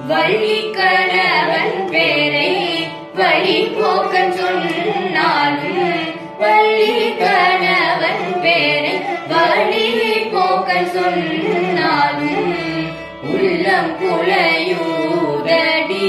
வழி கணவன் பேரை வழி போக்கன் சொன்னாலும் வழி கணவன் பேரை வழி போக்கன் சொன்னாலும் உள்ளம் குழையூரடி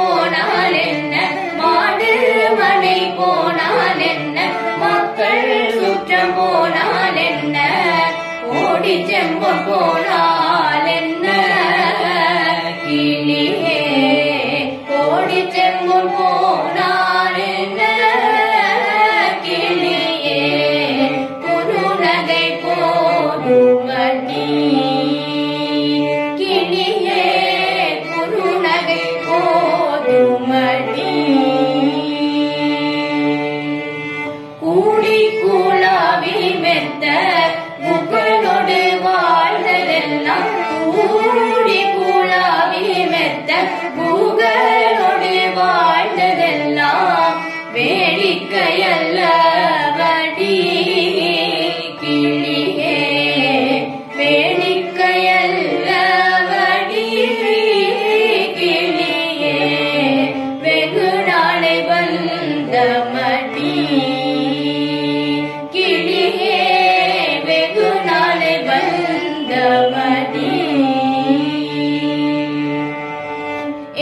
போனால் என்ன மாடு மனை போனால் என்ன மக்கள் சுற்றம் போனால் என்ன ஓடி செம்பொன் போனால் Yeah.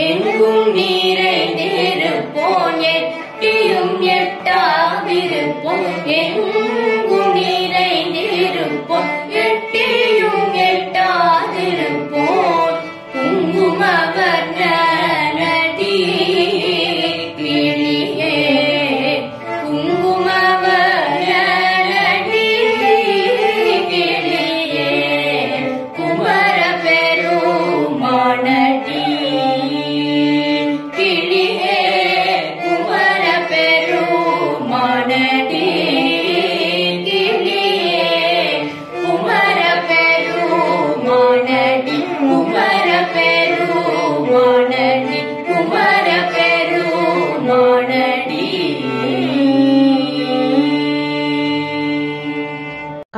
எங்கும் நிறைந்திருப்போம் எட்டியும் எட்டாதிருப்போம். எங்கும்